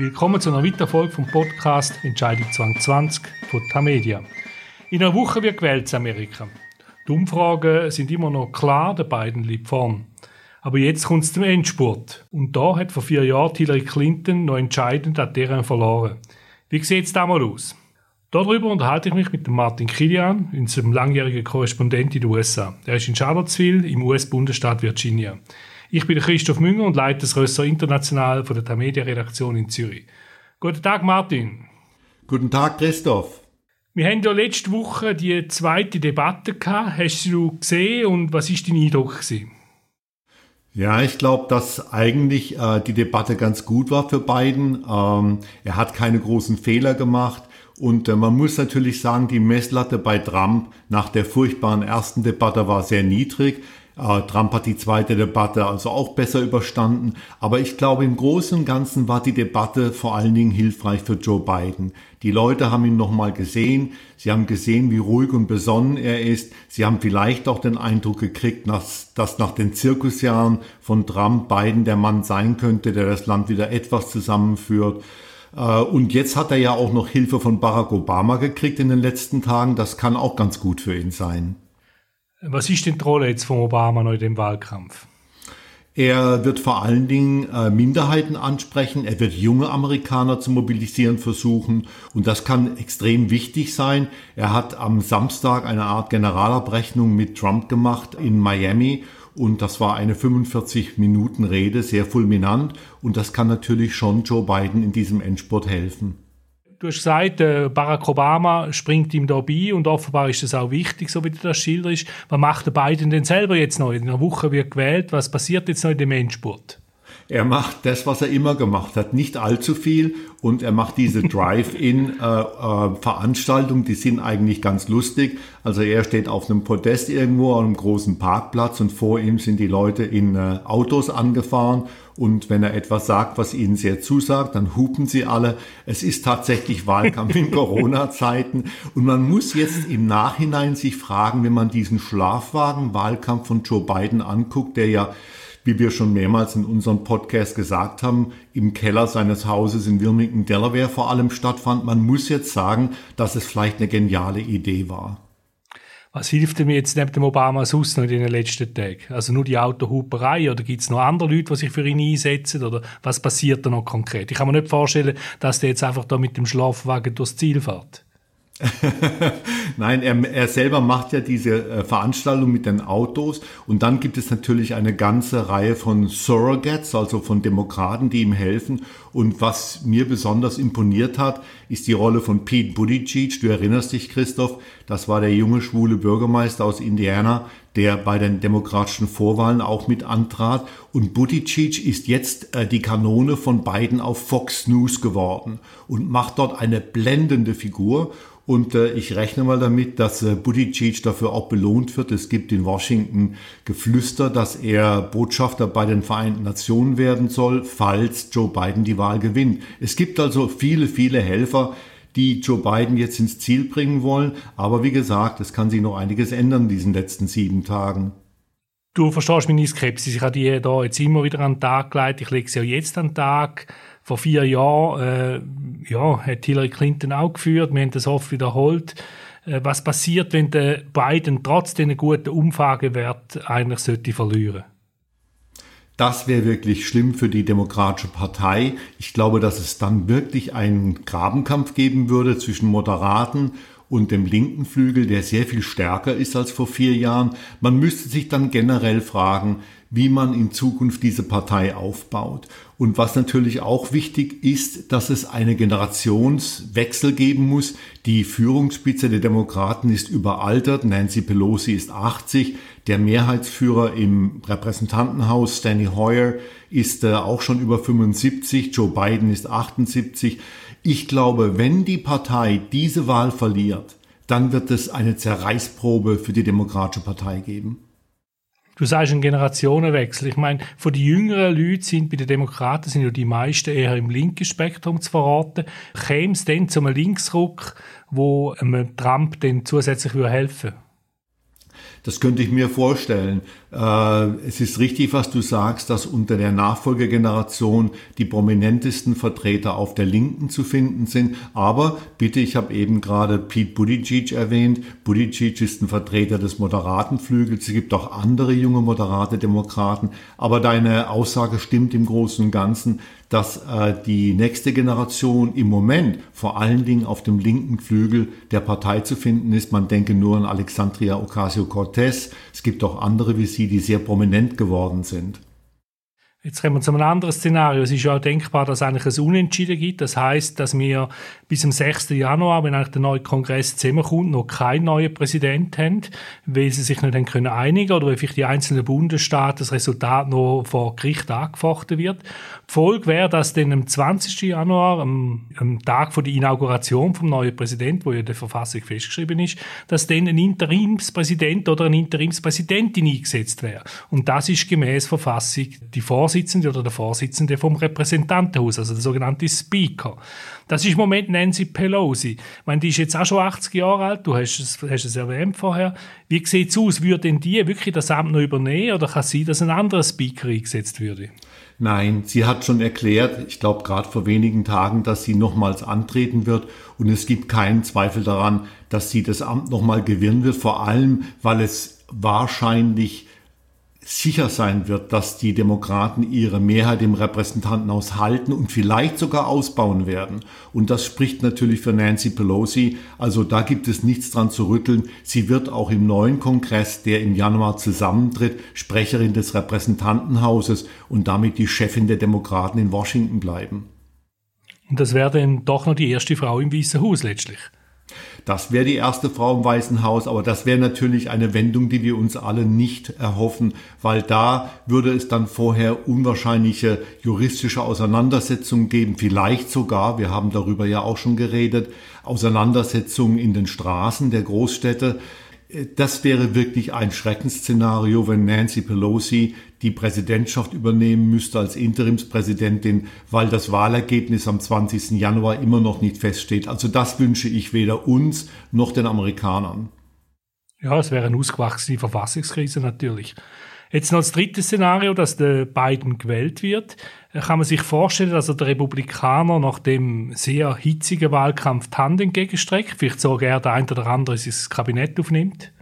Willkommen zu einer weiteren Folge vom Podcast Entscheidung 2020 von Tamedia. In einer Woche wird gewählt in Amerika. Die Umfragen sind immer noch klar, der Biden liegt vorn. Aber jetzt kommt es zum Endspurt. Und da hat vor vier Jahren Hillary Clinton noch entscheidend an deren verloren. Wie sieht es da mal aus? Darüber unterhalte ich mich mit Martin Kilian, unserem langjährigen Korrespondent in den USA. Er ist in Charlottesville im US-Bundesstaat Virginia. Ich bin Christoph Münger und leite das Ressort International von der Tamedia-Redaktion in Zürich. Guten Tag, Martin. Guten Tag, Christoph. Wir haben ja letzte Woche die zweite Debatte gehabt. Hast du gesehen und was ist dein Eindruck gewesen? Ja, ich glaube, dass eigentlich äh, die Debatte ganz gut war für Biden. Ähm, er hat keine großen Fehler gemacht. Und äh, man muss natürlich sagen, die Messlatte bei Trump nach der furchtbaren ersten Debatte war sehr niedrig. Äh, Trump hat die zweite Debatte also auch besser überstanden. Aber ich glaube, im Großen und Ganzen war die Debatte vor allen Dingen hilfreich für Joe Biden. Die Leute haben ihn nochmal gesehen. Sie haben gesehen, wie ruhig und besonnen er ist. Sie haben vielleicht auch den Eindruck gekriegt, dass, dass nach den Zirkusjahren von Trump Biden der Mann sein könnte, der das Land wieder etwas zusammenführt. Äh, und jetzt hat er ja auch noch Hilfe von Barack Obama gekriegt in den letzten Tagen. Das kann auch ganz gut für ihn sein. Was ist denn die Rolle jetzt von Obama noch in dem Wahlkampf? Er wird vor allen Dingen äh, Minderheiten ansprechen. Er wird junge Amerikaner zu mobilisieren versuchen. Und das kann extrem wichtig sein. Er hat am Samstag eine Art Generalabrechnung mit Trump gemacht in Miami. Und das war eine 45 Minuten Rede, sehr fulminant. Und das kann natürlich schon Joe Biden in diesem Endspurt helfen. Du hast gesagt, äh, Barack Obama springt ihm da bei und offenbar ist das auch wichtig, so wie du das schilderst. Was macht der Biden denn selber jetzt noch? In einer Woche wird gewählt. Was passiert jetzt noch in dem Endspurt? Er macht das, was er immer gemacht hat, nicht allzu viel und er macht diese Drive-In-Veranstaltungen, äh, äh, die sind eigentlich ganz lustig. Also er steht auf einem Podest irgendwo an einem großen Parkplatz und vor ihm sind die Leute in äh, Autos angefahren und wenn er etwas sagt, was ihnen sehr zusagt, dann hupen sie alle. Es ist tatsächlich Wahlkampf in Corona-Zeiten und man muss jetzt im Nachhinein sich fragen, wenn man diesen Schlafwagen-Wahlkampf von Joe Biden anguckt, der ja wie wir schon mehrmals in unserem Podcast gesagt haben, im Keller seines Hauses in Wilmington, Delaware vor allem stattfand. Man muss jetzt sagen, dass es vielleicht eine geniale Idee war. Was hilft mir jetzt neben dem Obama sonst noch in den letzten Tagen? Also nur die Autohuperei oder gibt es noch andere Leute, die sich für ihn einsetzen? Oder was passiert da noch konkret? Ich kann mir nicht vorstellen, dass der jetzt einfach da mit dem Schlafwagen durchs Ziel fährt. Nein, er, er selber macht ja diese äh, Veranstaltung mit den Autos und dann gibt es natürlich eine ganze Reihe von Surrogates, also von Demokraten, die ihm helfen. Und was mir besonders imponiert hat, ist die Rolle von Pete Buttigieg. Du erinnerst dich, Christoph, das war der junge schwule Bürgermeister aus Indiana, der bei den demokratischen Vorwahlen auch mit antrat. Und Buttigieg ist jetzt äh, die Kanone von Biden auf Fox News geworden und macht dort eine blendende Figur. Und äh, ich rechne mal damit, dass äh, Buttigieg dafür auch belohnt wird. Es gibt in Washington Geflüster, dass er Botschafter bei den Vereinten Nationen werden soll, falls Joe Biden die Wahl gewinnt. Es gibt also viele, viele Helfer, die Joe Biden jetzt ins Ziel bringen wollen. Aber wie gesagt, es kann sich noch einiges ändern in diesen letzten sieben Tagen. Du verstehst meine Skepsis. Ich habe die da jetzt immer wieder an den Tag gelegt. Ich lege sie auch jetzt an den Tag vor vier Jahren äh, ja, hat Hillary Clinton auch geführt. Wir haben das oft wiederholt. Äh, was passiert, wenn der Biden trotz den guten Umfragewert eigentlich sollte verlieren? Das wäre wirklich schlimm für die Demokratische Partei. Ich glaube, dass es dann wirklich einen Grabenkampf geben würde zwischen Moderaten und dem linken Flügel, der sehr viel stärker ist als vor vier Jahren. Man müsste sich dann generell fragen, wie man in Zukunft diese Partei aufbaut. Und was natürlich auch wichtig ist, dass es eine Generationswechsel geben muss. Die Führungsspitze der Demokraten ist überaltert. Nancy Pelosi ist 80. Der Mehrheitsführer im Repräsentantenhaus, Steny Hoyer, ist äh, auch schon über 75. Joe Biden ist 78. Ich glaube, wenn die Partei diese Wahl verliert, dann wird es eine Zerreißprobe für die Demokratische Partei geben. Du sagst ein Generationenwechsel. Ich meine, von den jüngeren Leuten sind bei den Demokraten sind ja die meisten eher im linken Spektrum zu verorten. Käme es dann zu einem Linksruck, wo einem Trump dann zusätzlich helfen würde? Das könnte ich mir vorstellen. Äh, es ist richtig, was du sagst, dass unter der Nachfolgegeneration die prominentesten Vertreter auf der Linken zu finden sind. Aber bitte, ich habe eben gerade Pete Buttigieg erwähnt. Buttigieg ist ein Vertreter des moderaten Flügels. Es gibt auch andere junge moderate Demokraten. Aber deine Aussage stimmt im Großen und Ganzen dass äh, die nächste Generation im Moment vor allen Dingen auf dem linken Flügel der Partei zu finden ist. Man denke nur an Alexandria Ocasio-Cortez. Es gibt auch andere wie sie, die sehr prominent geworden sind. Jetzt kommen wir zu einem anderen Szenario. Es ist ja auch denkbar, dass es eigentlich ein Unentschieden gibt. Das heißt, dass wir bis zum 6. Januar, wenn eigentlich der neue Kongress zusammenkommt, noch keinen neuen Präsident haben, weil sie sich nicht haben können einigen oder weil vielleicht die einzelnen Bundesstaaten das Resultat noch vor Gericht angefochten wird. Die Folge wäre, dass dann am 20. Januar, am, am Tag von der Inauguration vom neuen Präsidenten, wo ja der Verfassung festgeschrieben ist, dass dann ein Interimspräsident oder eine Interimspräsidentin eingesetzt wäre. Und das ist gemäß Verfassung die Vorsitzende oder der Vorsitzende vom Repräsentantenhaus, also der sogenannte Speaker. Das ist im Moment Nancy Pelosi. Ich meine, die ist jetzt auch schon 80 Jahre alt, du hast es, hast es erwähnt vorher. Wie sieht es aus? Würde denn die wirklich das Amt noch übernehmen oder kann sie, dass ein anderer Speaker eingesetzt würde? Nein, sie hat schon erklärt, ich glaube gerade vor wenigen Tagen, dass sie nochmals antreten wird und es gibt keinen Zweifel daran, dass sie das Amt nochmal gewinnen wird, vor allem weil es wahrscheinlich sicher sein wird, dass die Demokraten ihre Mehrheit im Repräsentantenhaus halten und vielleicht sogar ausbauen werden. Und das spricht natürlich für Nancy Pelosi. Also da gibt es nichts dran zu rütteln. Sie wird auch im neuen Kongress, der im Januar zusammentritt, Sprecherin des Repräsentantenhauses und damit die Chefin der Demokraten in Washington bleiben. Und das wäre dann doch noch die erste Frau im Weißen Haus letztlich. Das wäre die erste Frau im Weißen Haus, aber das wäre natürlich eine Wendung, die wir uns alle nicht erhoffen, weil da würde es dann vorher unwahrscheinliche juristische Auseinandersetzungen geben, vielleicht sogar, wir haben darüber ja auch schon geredet, Auseinandersetzungen in den Straßen der Großstädte. Das wäre wirklich ein Schreckensszenario, wenn Nancy Pelosi die Präsidentschaft übernehmen müsste als Interimspräsidentin, weil das Wahlergebnis am 20. Januar immer noch nicht feststeht. Also das wünsche ich weder uns noch den Amerikanern. Ja, es wäre eine ausgewachsene Verfassungskrise natürlich. Jetzt noch das dritte Szenario, dass der Biden gewählt wird. Kann man sich vorstellen, dass er der Republikaner nach dem sehr hitzigen Wahlkampf die Hand entgegenstreckt, vielleicht sogar er der ein oder andere ins Kabinett aufnimmt?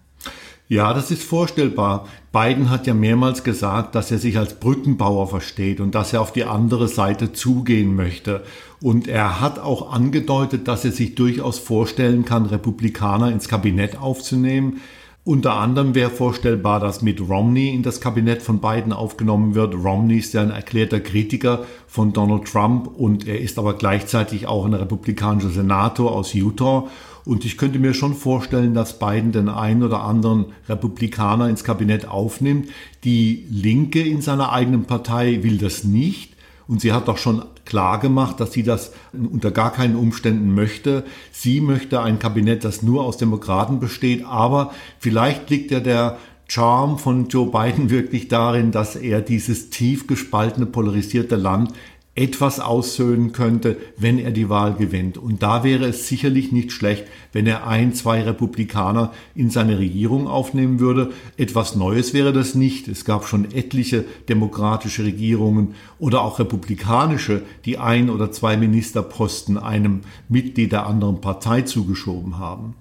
Ja, das ist vorstellbar. Biden hat ja mehrmals gesagt, dass er sich als Brückenbauer versteht und dass er auf die andere Seite zugehen möchte. Und er hat auch angedeutet, dass er sich durchaus vorstellen kann, Republikaner ins Kabinett aufzunehmen. Unter anderem wäre vorstellbar, dass Mitt Romney in das Kabinett von Biden aufgenommen wird. Romney ist ja ein erklärter Kritiker von Donald Trump und er ist aber gleichzeitig auch ein republikanischer Senator aus Utah. Und ich könnte mir schon vorstellen, dass Biden den einen oder anderen Republikaner ins Kabinett aufnimmt. Die Linke in seiner eigenen Partei will das nicht. Und sie hat doch schon klar gemacht, dass sie das unter gar keinen Umständen möchte. Sie möchte ein Kabinett, das nur aus Demokraten besteht. Aber vielleicht liegt ja der Charme von Joe Biden wirklich darin, dass er dieses tief gespaltene, polarisierte Land etwas aussöhnen könnte, wenn er die Wahl gewinnt. Und da wäre es sicherlich nicht schlecht, wenn er ein, zwei Republikaner in seine Regierung aufnehmen würde. Etwas Neues wäre das nicht. Es gab schon etliche demokratische Regierungen oder auch republikanische, die ein oder zwei Ministerposten einem Mitglied der anderen Partei zugeschoben haben.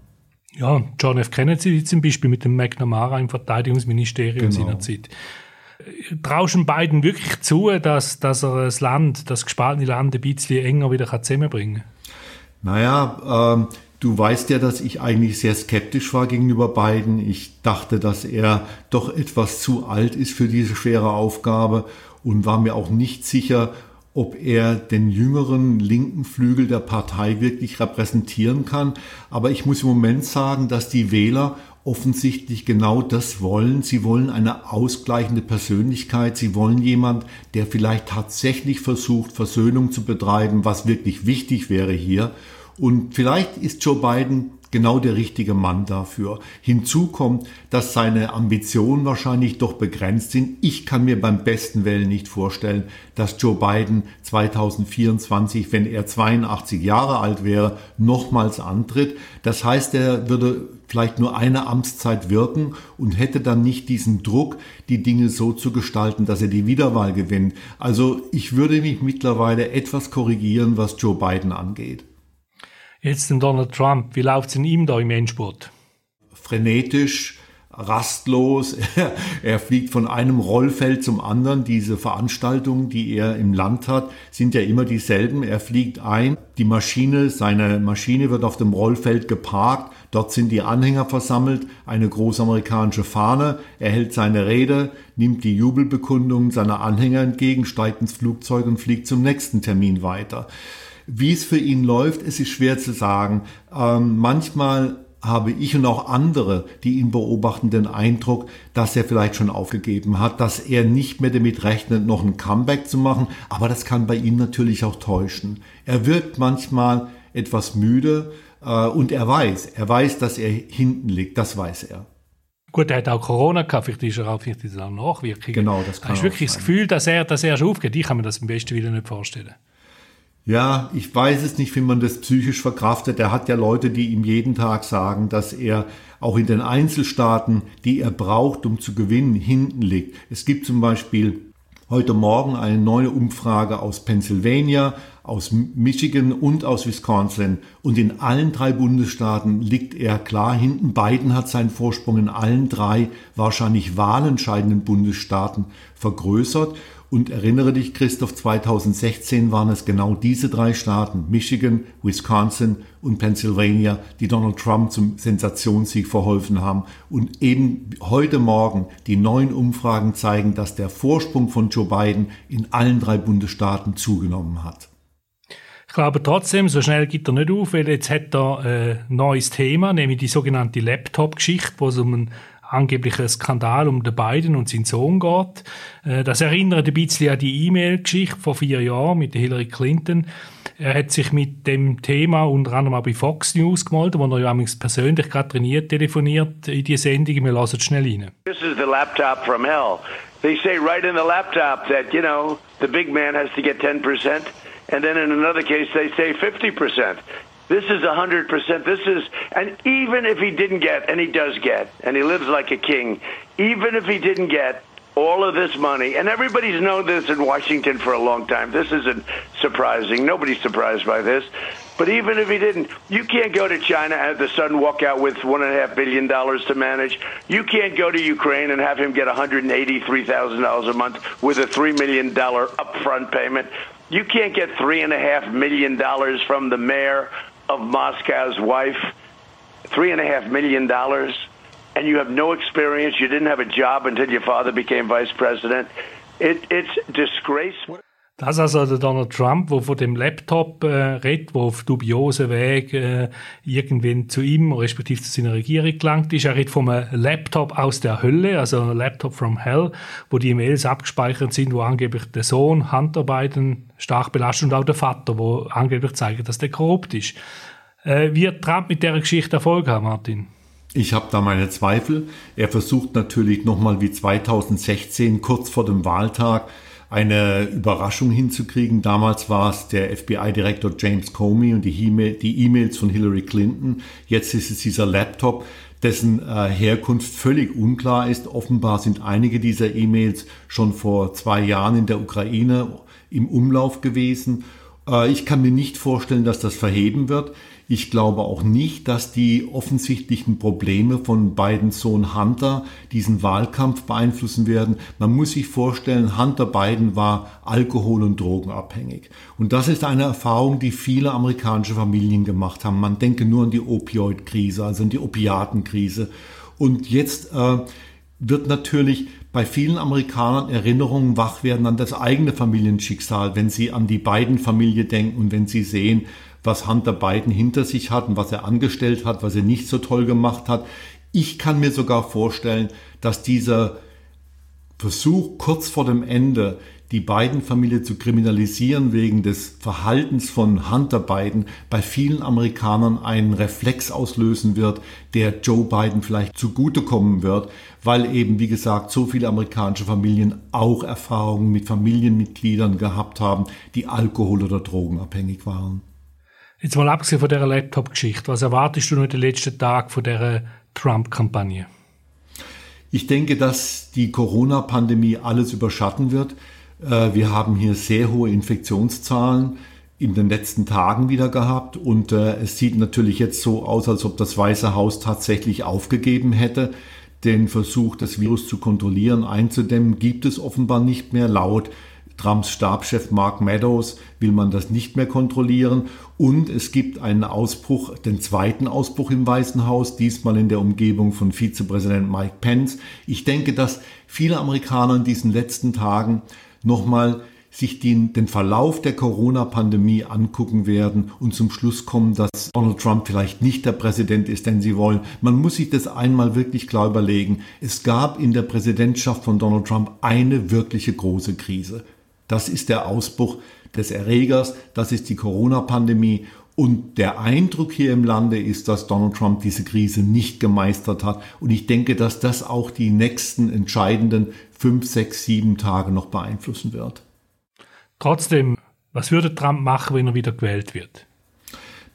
Ja, John F. Kennedy zum Beispiel mit dem McNamara im Verteidigungsministerium genau. seiner Zeit traust du beiden wirklich zu, dass, dass er das Land, das gespaltene Land ein bisschen enger wieder zusammenbringen kann? Naja, ähm, du weißt ja, dass ich eigentlich sehr skeptisch war gegenüber beiden. Ich dachte, dass er doch etwas zu alt ist für diese schwere Aufgabe und war mir auch nicht sicher, ob er den jüngeren linken Flügel der Partei wirklich repräsentieren kann. Aber ich muss im Moment sagen, dass die Wähler offensichtlich genau das wollen. Sie wollen eine ausgleichende Persönlichkeit. Sie wollen jemand, der vielleicht tatsächlich versucht, Versöhnung zu betreiben, was wirklich wichtig wäre hier. Und vielleicht ist Joe Biden genau der richtige Mann dafür. Hinzu kommt, dass seine Ambitionen wahrscheinlich doch begrenzt sind. Ich kann mir beim besten Willen nicht vorstellen, dass Joe Biden 2024, wenn er 82 Jahre alt wäre, nochmals antritt. Das heißt, er würde vielleicht nur eine Amtszeit wirken und hätte dann nicht diesen Druck, die Dinge so zu gestalten, dass er die Wiederwahl gewinnt. Also ich würde mich mittlerweile etwas korrigieren, was Joe Biden angeht. Jetzt den Donald Trump, wie läuft es in ihm da im Endspurt? Frenetisch, rastlos. er fliegt von einem Rollfeld zum anderen. Diese Veranstaltungen, die er im Land hat, sind ja immer dieselben. Er fliegt ein, die Maschine, seine Maschine wird auf dem Rollfeld geparkt. Dort sind die Anhänger versammelt, eine große amerikanische Fahne. Er hält seine Rede, nimmt die Jubelbekundungen seiner Anhänger entgegen, steigt ins Flugzeug und fliegt zum nächsten Termin weiter. Wie es für ihn läuft, es ist schwer zu sagen. Ähm, manchmal habe ich und auch andere, die ihn beobachten, den Eindruck, dass er vielleicht schon aufgegeben hat, dass er nicht mehr damit rechnet, noch ein Comeback zu machen. Aber das kann bei ihm natürlich auch täuschen. Er wirkt manchmal etwas müde äh, und er weiß, er weiß, dass er hinten liegt. Das weiß er. Gut, er hat auch Corona gehabt, vielleicht ist er auch, vielleicht ist er auch Nachwirkungen. Genau, das kann Hast du wirklich sein. das Gefühl, dass er, dass er schon aufgeht? Ich kann mir das im besten Willen nicht vorstellen. Ja, ich weiß es nicht, wie man das psychisch verkraftet. Er hat ja Leute, die ihm jeden Tag sagen, dass er auch in den Einzelstaaten, die er braucht, um zu gewinnen, hinten liegt. Es gibt zum Beispiel heute Morgen eine neue Umfrage aus Pennsylvania, aus Michigan und aus Wisconsin. Und in allen drei Bundesstaaten liegt er klar hinten. Biden hat seinen Vorsprung in allen drei wahrscheinlich wahlentscheidenden Bundesstaaten vergrößert. Und erinnere dich, Christoph, 2016 waren es genau diese drei Staaten, Michigan, Wisconsin und Pennsylvania, die Donald Trump zum Sensationssieg verholfen haben. Und eben heute Morgen die neuen Umfragen zeigen, dass der Vorsprung von Joe Biden in allen drei Bundesstaaten zugenommen hat. Ich glaube trotzdem, so schnell geht er nicht auf, weil jetzt hat er ein äh, neues Thema, nämlich die sogenannte Laptop-Geschichte, wo es um einen angeblichen Skandal um den Biden und seinen Sohn geht. Äh, das erinnert ein bisschen an die E-Mail-Geschichte vor vier Jahren mit Hillary Clinton. Er hat sich mit dem Thema unter anderem auch bei Fox News gemeldet, wo er ja persönlich gerade trainiert, telefoniert in die Sendung. Wir lassen schnell rein. This is the laptop from hell. They say right in the laptop that, you know, the big man has to get 10%, and then in another case they say 50%. This is 100%. This is, and even if he didn't get, and he does get, and he lives like a king, even if he didn't get all of this money, and everybody's known this in Washington for a long time. This isn't surprising. Nobody's surprised by this. But even if he didn't, you can't go to China and have the son walk out with one and a half billion dollars to manage. You can't go to Ukraine and have him get $183,000 a month with a $3 million upfront payment. You can't get three and a half million dollars from the mayor of Moscow's wife, three and a half million dollars, and you have no experience. You didn't have a job until your father became vice president. It, it's disgraceful. Das also der Donald Trump, der von dem Laptop äh, redet, der auf dubiosen Weg äh, irgendwann zu ihm, respektive zu seiner Regierung gelangt ist. Er redet vom Laptop aus der Hölle, also Laptop from Hell, wo die E-Mails abgespeichert sind, wo angeblich der Sohn Hunter Biden stark belastet und auch der Vater, wo angeblich zeigt, dass der korrupt ist. Äh, wird Trump mit der Geschichte Erfolg haben, Martin? Ich habe da meine Zweifel. Er versucht natürlich nochmal wie 2016, kurz vor dem Wahltag, eine Überraschung hinzukriegen. Damals war es der FBI-Direktor James Comey und die E-Mails von Hillary Clinton. Jetzt ist es dieser Laptop, dessen äh, Herkunft völlig unklar ist. Offenbar sind einige dieser E-Mails schon vor zwei Jahren in der Ukraine im Umlauf gewesen. Äh, ich kann mir nicht vorstellen, dass das verheben wird. Ich glaube auch nicht, dass die offensichtlichen Probleme von Bidens Sohn Hunter diesen Wahlkampf beeinflussen werden. Man muss sich vorstellen, Hunter Biden war alkohol- und drogenabhängig. Und das ist eine Erfahrung, die viele amerikanische Familien gemacht haben. Man denke nur an die Opioid-Krise, also an die Opiatenkrise. Und jetzt äh, wird natürlich bei vielen Amerikanern Erinnerungen wach werden an das eigene Familienschicksal, wenn sie an die beiden Familie denken und wenn sie sehen, was Hunter Biden hinter sich hat und was er angestellt hat, was er nicht so toll gemacht hat. Ich kann mir sogar vorstellen, dass dieser Versuch kurz vor dem Ende die Biden-Familie zu kriminalisieren wegen des Verhaltens von Hunter Biden bei vielen Amerikanern einen Reflex auslösen wird, der Joe Biden vielleicht zugutekommen wird, weil eben, wie gesagt, so viele amerikanische Familien auch Erfahrungen mit Familienmitgliedern gehabt haben, die alkohol- oder drogenabhängig waren. Jetzt mal abgesehen von dieser Laptop-Geschichte, was erwartest du noch den letzten Tagen von dieser Trump-Kampagne? Ich denke, dass die Corona-Pandemie alles überschatten wird. Äh, wir haben hier sehr hohe Infektionszahlen in den letzten Tagen wieder gehabt und äh, es sieht natürlich jetzt so aus, als ob das Weiße Haus tatsächlich aufgegeben hätte. Den Versuch, das Virus zu kontrollieren, einzudämmen, gibt es offenbar nicht mehr laut Trumps Stabschef Mark Meadows will man das nicht mehr kontrollieren. Und es gibt einen Ausbruch, den zweiten Ausbruch im Weißen Haus, diesmal in der Umgebung von Vizepräsident Mike Pence. Ich denke, dass viele Amerikaner in diesen letzten Tagen nochmal sich den, den Verlauf der Corona-Pandemie angucken werden und zum Schluss kommen, dass Donald Trump vielleicht nicht der Präsident ist, den sie wollen. Man muss sich das einmal wirklich klar überlegen. Es gab in der Präsidentschaft von Donald Trump eine wirkliche große Krise. Das ist der Ausbruch des Erregers, das ist die Corona-Pandemie. Und der Eindruck hier im Lande ist, dass Donald Trump diese Krise nicht gemeistert hat. Und ich denke, dass das auch die nächsten entscheidenden fünf, sechs, sieben Tage noch beeinflussen wird. Trotzdem, was würde Trump machen, wenn er wieder gewählt wird?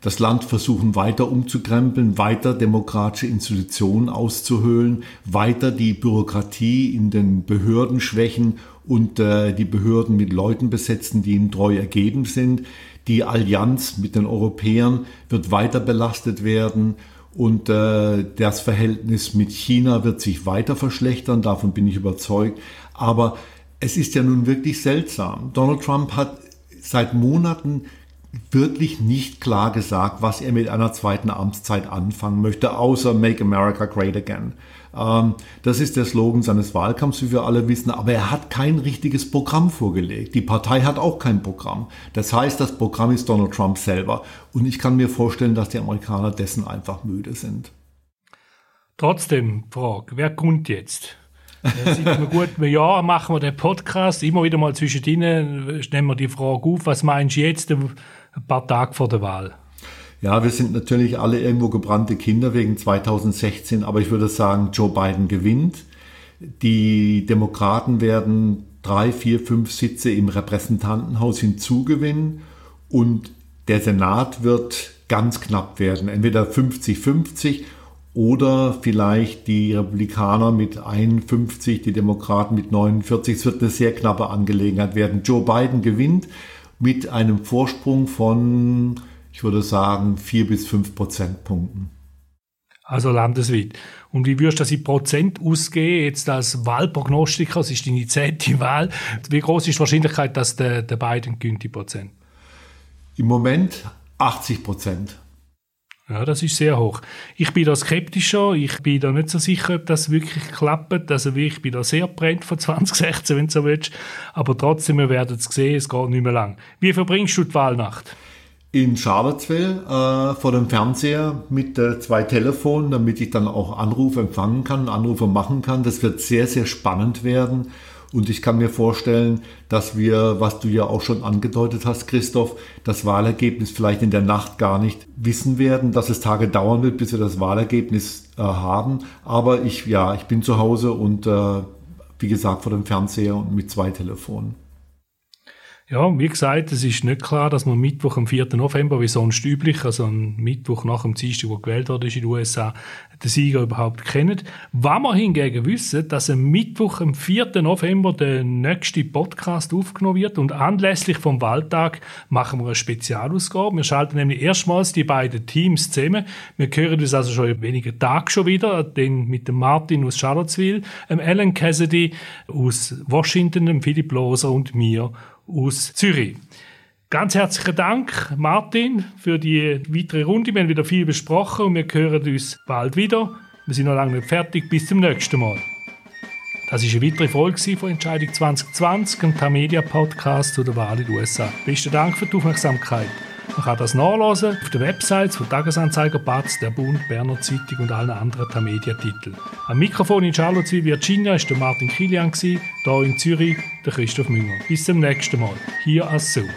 das Land versuchen weiter umzukrempeln, weiter demokratische Institutionen auszuhöhlen, weiter die Bürokratie in den Behörden schwächen und äh, die Behörden mit Leuten besetzen, die ihm treu ergeben sind. Die Allianz mit den Europäern wird weiter belastet werden und äh, das Verhältnis mit China wird sich weiter verschlechtern, davon bin ich überzeugt. Aber es ist ja nun wirklich seltsam. Donald Trump hat seit Monaten wirklich nicht klar gesagt, was er mit einer zweiten Amtszeit anfangen möchte, außer Make America Great Again. Ähm, das ist der Slogan seines Wahlkampfs, wie wir alle wissen, aber er hat kein richtiges Programm vorgelegt. Die Partei hat auch kein Programm. Das heißt, das Programm ist Donald Trump selber. Und ich kann mir vorstellen, dass die Amerikaner dessen einfach müde sind. Trotzdem, Frage, wer kommt jetzt? Seit einem guten Jahr machen wir den Podcast. Immer wieder mal zwischendrin nehmen wir die Frage auf, was meinst du jetzt? Ein paar Tage vor der Wahl. Ja, wir sind natürlich alle irgendwo gebrannte Kinder wegen 2016, aber ich würde sagen, Joe Biden gewinnt. Die Demokraten werden drei, vier, fünf Sitze im Repräsentantenhaus hinzugewinnen und der Senat wird ganz knapp werden. Entweder 50-50 oder vielleicht die Republikaner mit 51, die Demokraten mit 49. Es wird eine sehr knappe Angelegenheit werden. Joe Biden gewinnt mit einem Vorsprung von, ich würde sagen, vier bis fünf Prozentpunkten. Also landesweit. Und wie würdest du das in Prozent ausgehen, jetzt als Wahlprognostiker, es ist deine zehnte Wahl, wie groß ist die Wahrscheinlichkeit, dass der, der Biden gewinnt, die Prozent? Im Moment 80 Prozent. Ja, das ist sehr hoch. Ich bin da skeptischer, ich bin da nicht so sicher, ob das wirklich klappt. Also ich bin da sehr brennt von 2016, wenn du so willst. Aber trotzdem, wir werden es sehen, es geht nicht mehr lang. Wie verbringst du die Wahlnacht? In Charlottesville äh, vor dem Fernseher mit äh, zwei Telefonen, damit ich dann auch Anrufe empfangen kann, Anrufe machen kann. Das wird sehr, sehr spannend werden. Und ich kann mir vorstellen, dass wir, was du ja auch schon angedeutet hast, Christoph, das Wahlergebnis vielleicht in der Nacht gar nicht wissen werden, dass es Tage dauern wird, bis wir das Wahlergebnis äh, haben. Aber ich, ja, ich bin zu Hause und äh, wie gesagt vor dem Fernseher und mit zwei Telefonen. Ja, wie gesagt, es ist nicht klar, dass man Mittwoch am 4. November, wie sonst üblich, also am Mittwoch nach dem Dienstag, wo gewählt wurde in den USA, den Sieger überhaupt kennen. Wenn wir hingegen wissen, dass am Mittwoch, am 4. November, der nächste Podcast aufgenommen wird und anlässlich vom Wahltag machen wir eine Spezialausgabe. Wir schalten nämlich erstmals die beiden Teams zusammen. Wir hören uns also schon in wenigen Tagen schon wieder, den mit dem Martin aus Charlottesville, dem Alan Cassidy aus Washington, dem Philipp Loser und mir aus Zürich. Ganz herzlichen Dank, Martin, für die weitere Runde. Wir haben wieder viel besprochen und wir hören uns bald wieder. Wir sind noch lange nicht fertig. Bis zum nächsten Mal. Das war eine weitere Folge von Entscheidung 2020, ein Media Podcast zu der Wahl in den USA. Besten Dank für die Aufmerksamkeit. Man kann das nachlesen auf den Websites von Tagesanzeiger, Batz, der Bund, Berner Zeitung und allen anderen Tamedia-Titeln. Am Mikrofon in Charlottesville, Virginia, der Martin Kilian, hier in Zürich der Christoph Münger. Bis zum nächsten Mal. Hier als Zoom.